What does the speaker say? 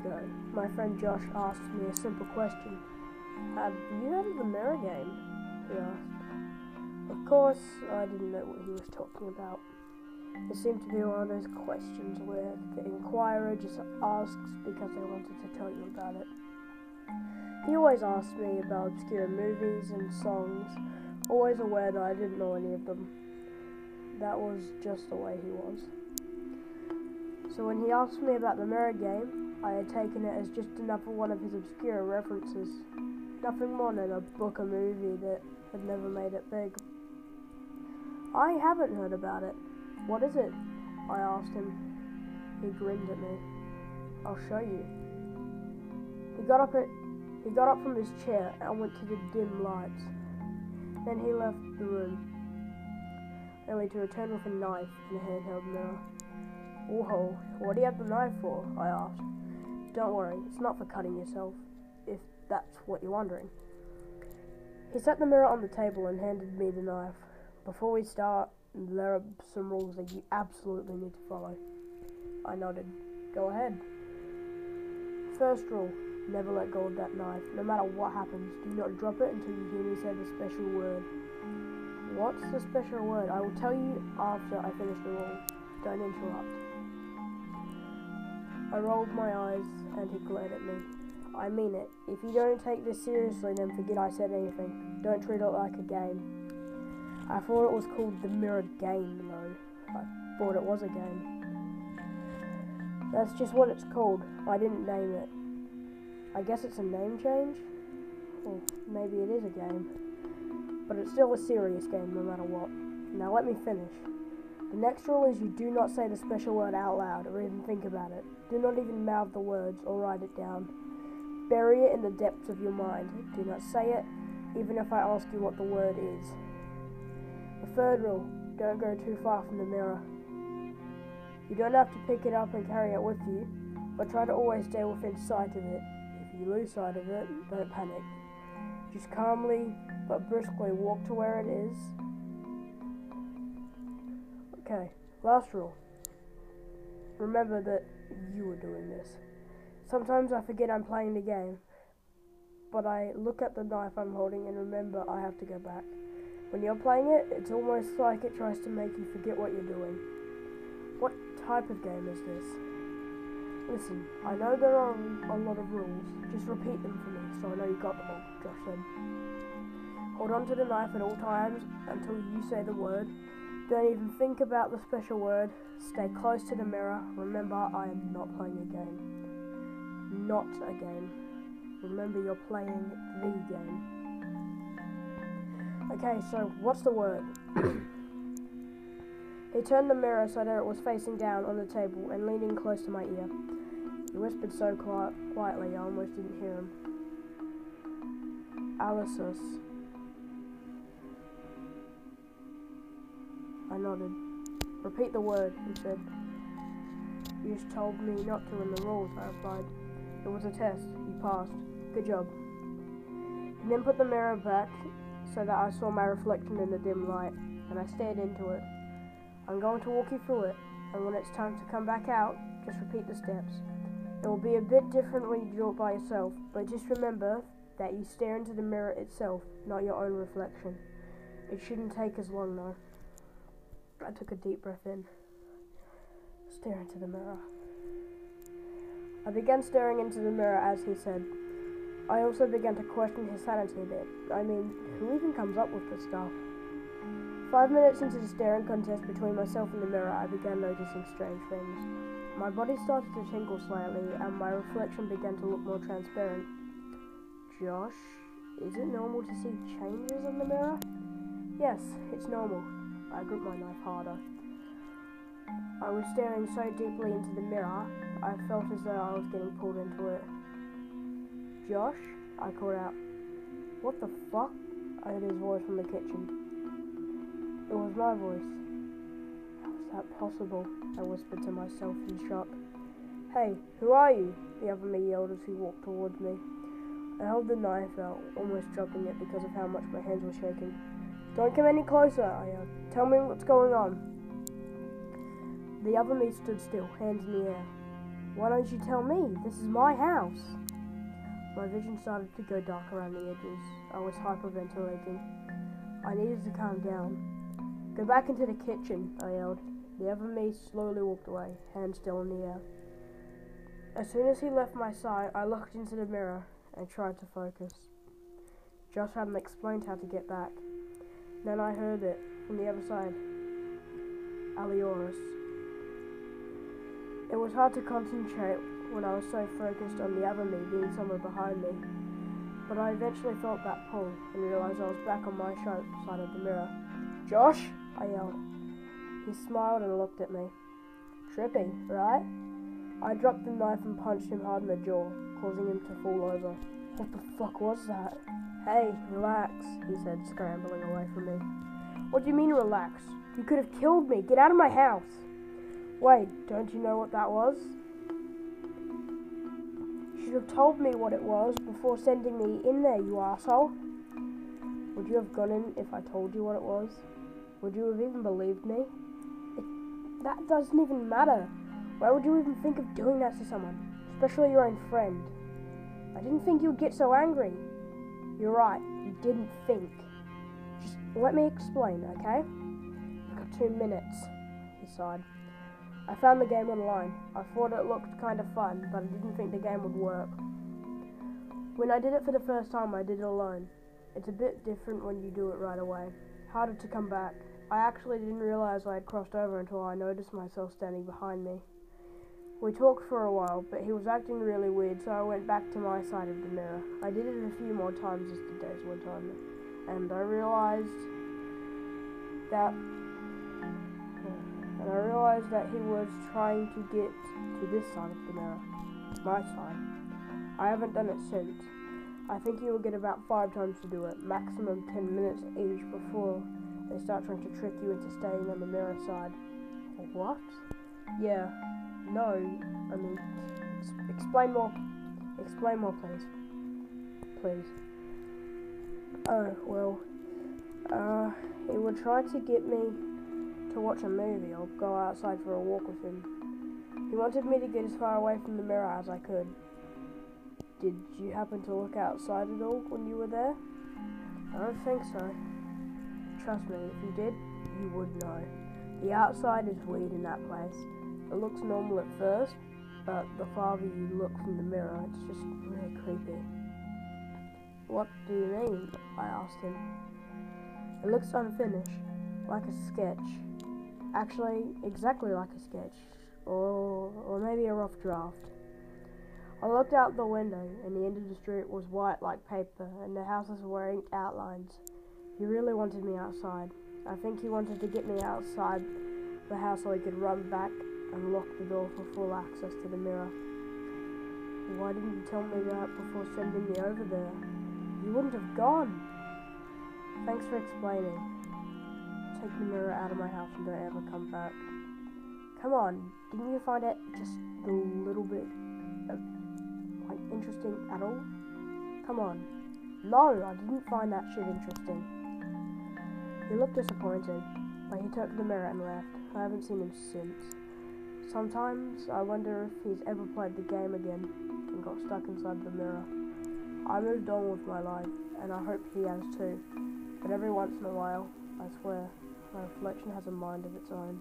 ago, my friend Josh asked me a simple question. Have you heard of the mirror game? He asked. Of course, I didn't know what he was talking about. It seemed to be one of those questions where the inquirer just asks because they wanted to tell you about it. He always asked me about obscure movies and songs, always aware that I didn't know any of them. That was just the way he was. So when he asked me about the mirror game, I had taken it as just another one of his obscure references. Nothing more than a book or movie that had never made it big. I haven't heard about it. What is it? I asked him. He grinned at me. I'll show you. He got up at he got up from his chair and went to the dim lights. Then he left the room, only to return with a knife and a handheld mirror. Whoa, what do you have the knife for? I asked. Don't worry, it's not for cutting yourself, if that's what you're wondering. He set the mirror on the table and handed me the knife. Before we start, there are some rules that you absolutely need to follow. I nodded. Go ahead. First rule never let go of that knife. No matter what happens, do not drop it until you hear me say the special word. What's the special word? I will tell you after I finish the rule. Don't interrupt. I rolled my eyes and he glared at me. I mean it. If you don't take this seriously, then forget I said anything. Don't treat it like a game. I thought it was called the Mirror Game, though. I thought it was a game. That's just what it's called. I didn't name it. I guess it's a name change? Or maybe it is a game. But it's still a serious game no matter what. Now let me finish. The next rule is you do not say the special word out loud or even think about it. Do not even mouth the words or write it down. Bury it in the depths of your mind. Do not say it, even if I ask you what the word is. The third rule don't go too far from the mirror. You don't have to pick it up and carry it with you, but try to always stay within sight of it. If you lose sight of it, don't panic. Just calmly but briskly walk to where it is Okay, last rule. Remember that you are doing this. Sometimes I forget I'm playing the game, but I look at the knife I'm holding and remember I have to go back. When you're playing it, it's almost like it tries to make you forget what you're doing. What type of game is this? Listen, I know there are a lot of rules. Just repeat them for me so I know you got them all, Josh said. Hold on to the knife at all times until you say the word, don't even think about the special word. Stay close to the mirror. Remember, I am not playing a game. Not a game. Remember, you're playing the game. Okay, so what's the word? he turned the mirror so that it was facing down on the table and leaning close to my ear. He whispered so quiet, quietly I almost didn't hear him. Aliceus. I nodded. Repeat the word, he said. You just told me not to in the rules, I replied. It was a test. You passed. Good job. He then put the mirror back so that I saw my reflection in the dim light, and I stared into it. I'm going to walk you through it, and when it's time to come back out, just repeat the steps. It will be a bit different when you do it by yourself, but just remember that you stare into the mirror itself, not your own reflection. It shouldn't take as long though. I took a deep breath in, stare into the mirror. I began staring into the mirror as he said. I also began to question his sanity a bit. I mean, who even comes up with this stuff? Five minutes into the staring contest between myself and the mirror, I began noticing strange things. My body started to tingle slightly, and my reflection began to look more transparent. Josh, is it normal to see changes in the mirror? Yes, it's normal. I gripped my knife harder. I was staring so deeply into the mirror, I felt as though I was getting pulled into it. Josh? I called out. What the fuck? I heard his voice from the kitchen. It was my voice. How is that possible? I whispered to myself in shock. Hey, who are you? The other me yelled as he walked towards me. I held the knife out, almost dropping it because of how much my hands were shaking. Don't come any closer, I yelled. Tell me what's going on. The other me stood still, hands in the air. Why don't you tell me? This is my house. My vision started to go dark around the edges. I was hyperventilating. I needed to calm down. Go back into the kitchen, I yelled. The other me slowly walked away, hands still in the air. As soon as he left my sight, I looked into the mirror and tried to focus. Josh hadn't explained how to get back. Then I heard it from the other side. Alioris. It was hard to concentrate when I was so focused on the other me being somewhere behind me. But I eventually felt that pull and realized I was back on my sharp side of the mirror. Josh! I yelled. He smiled and looked at me. Trippy, right? I dropped the knife and punched him hard in the jaw, causing him to fall over. What the fuck was that? Hey, relax, he said, scrambling away from me. What do you mean, relax? You could have killed me. Get out of my house. Wait, don't you know what that was? You should have told me what it was before sending me in there, you asshole. Would you have gone in if I told you what it was? Would you have even believed me? It, that doesn't even matter. Why would you even think of doing that to someone, especially your own friend? I didn't think you'd get so angry. You're right, you didn't think. Just let me explain, okay? I've got two minutes, he sighed. I found the game online. I thought it looked kind of fun, but I didn't think the game would work. When I did it for the first time, I did it alone. It's a bit different when you do it right away. Harder to come back. I actually didn't realize I had crossed over until I noticed myself standing behind me. We talked for a while, but he was acting really weird, so I went back to my side of the mirror. I did it a few more times as the days went on, and I realized that and I realized that he was trying to get to this side of the mirror, my side. I haven't done it since. I think you will get about five times to do it, maximum ten minutes each before they start trying to trick you into staying on the mirror side. What? Yeah, no, I mean, explain more. Explain more, please. Please. Oh, well, uh, he would try to get me to watch a movie or go outside for a walk with him. He wanted me to get as far away from the mirror as I could. Did you happen to look outside at all when you were there? I don't think so. Trust me, if you did, you would know. The outside is weird in that place. It looks normal at first, but the farther you look from the mirror, it's just really creepy. What do you mean? I asked him. It looks unfinished, like a sketch. Actually, exactly like a sketch, or, or maybe a rough draft. I looked out the window, and the end of the street was white like paper, and the houses were inked outlines. He really wanted me outside. I think he wanted to get me outside the house so he could run back and lock the door for full access to the mirror. Why didn't you tell me that before sending me over there? You wouldn't have gone. Thanks for explaining. Take the mirror out of my house and don't ever come back. Come on, didn't you find it just a little bit uh, like interesting at all? Come on. No, I didn't find that shit interesting. He looked disappointed, but he took the mirror and left. I haven't seen him since. Sometimes I wonder if he's ever played the game again and got stuck inside the mirror. I moved on with my life, and I hope he has too. But every once in a while, I swear, my reflection has a mind of its own.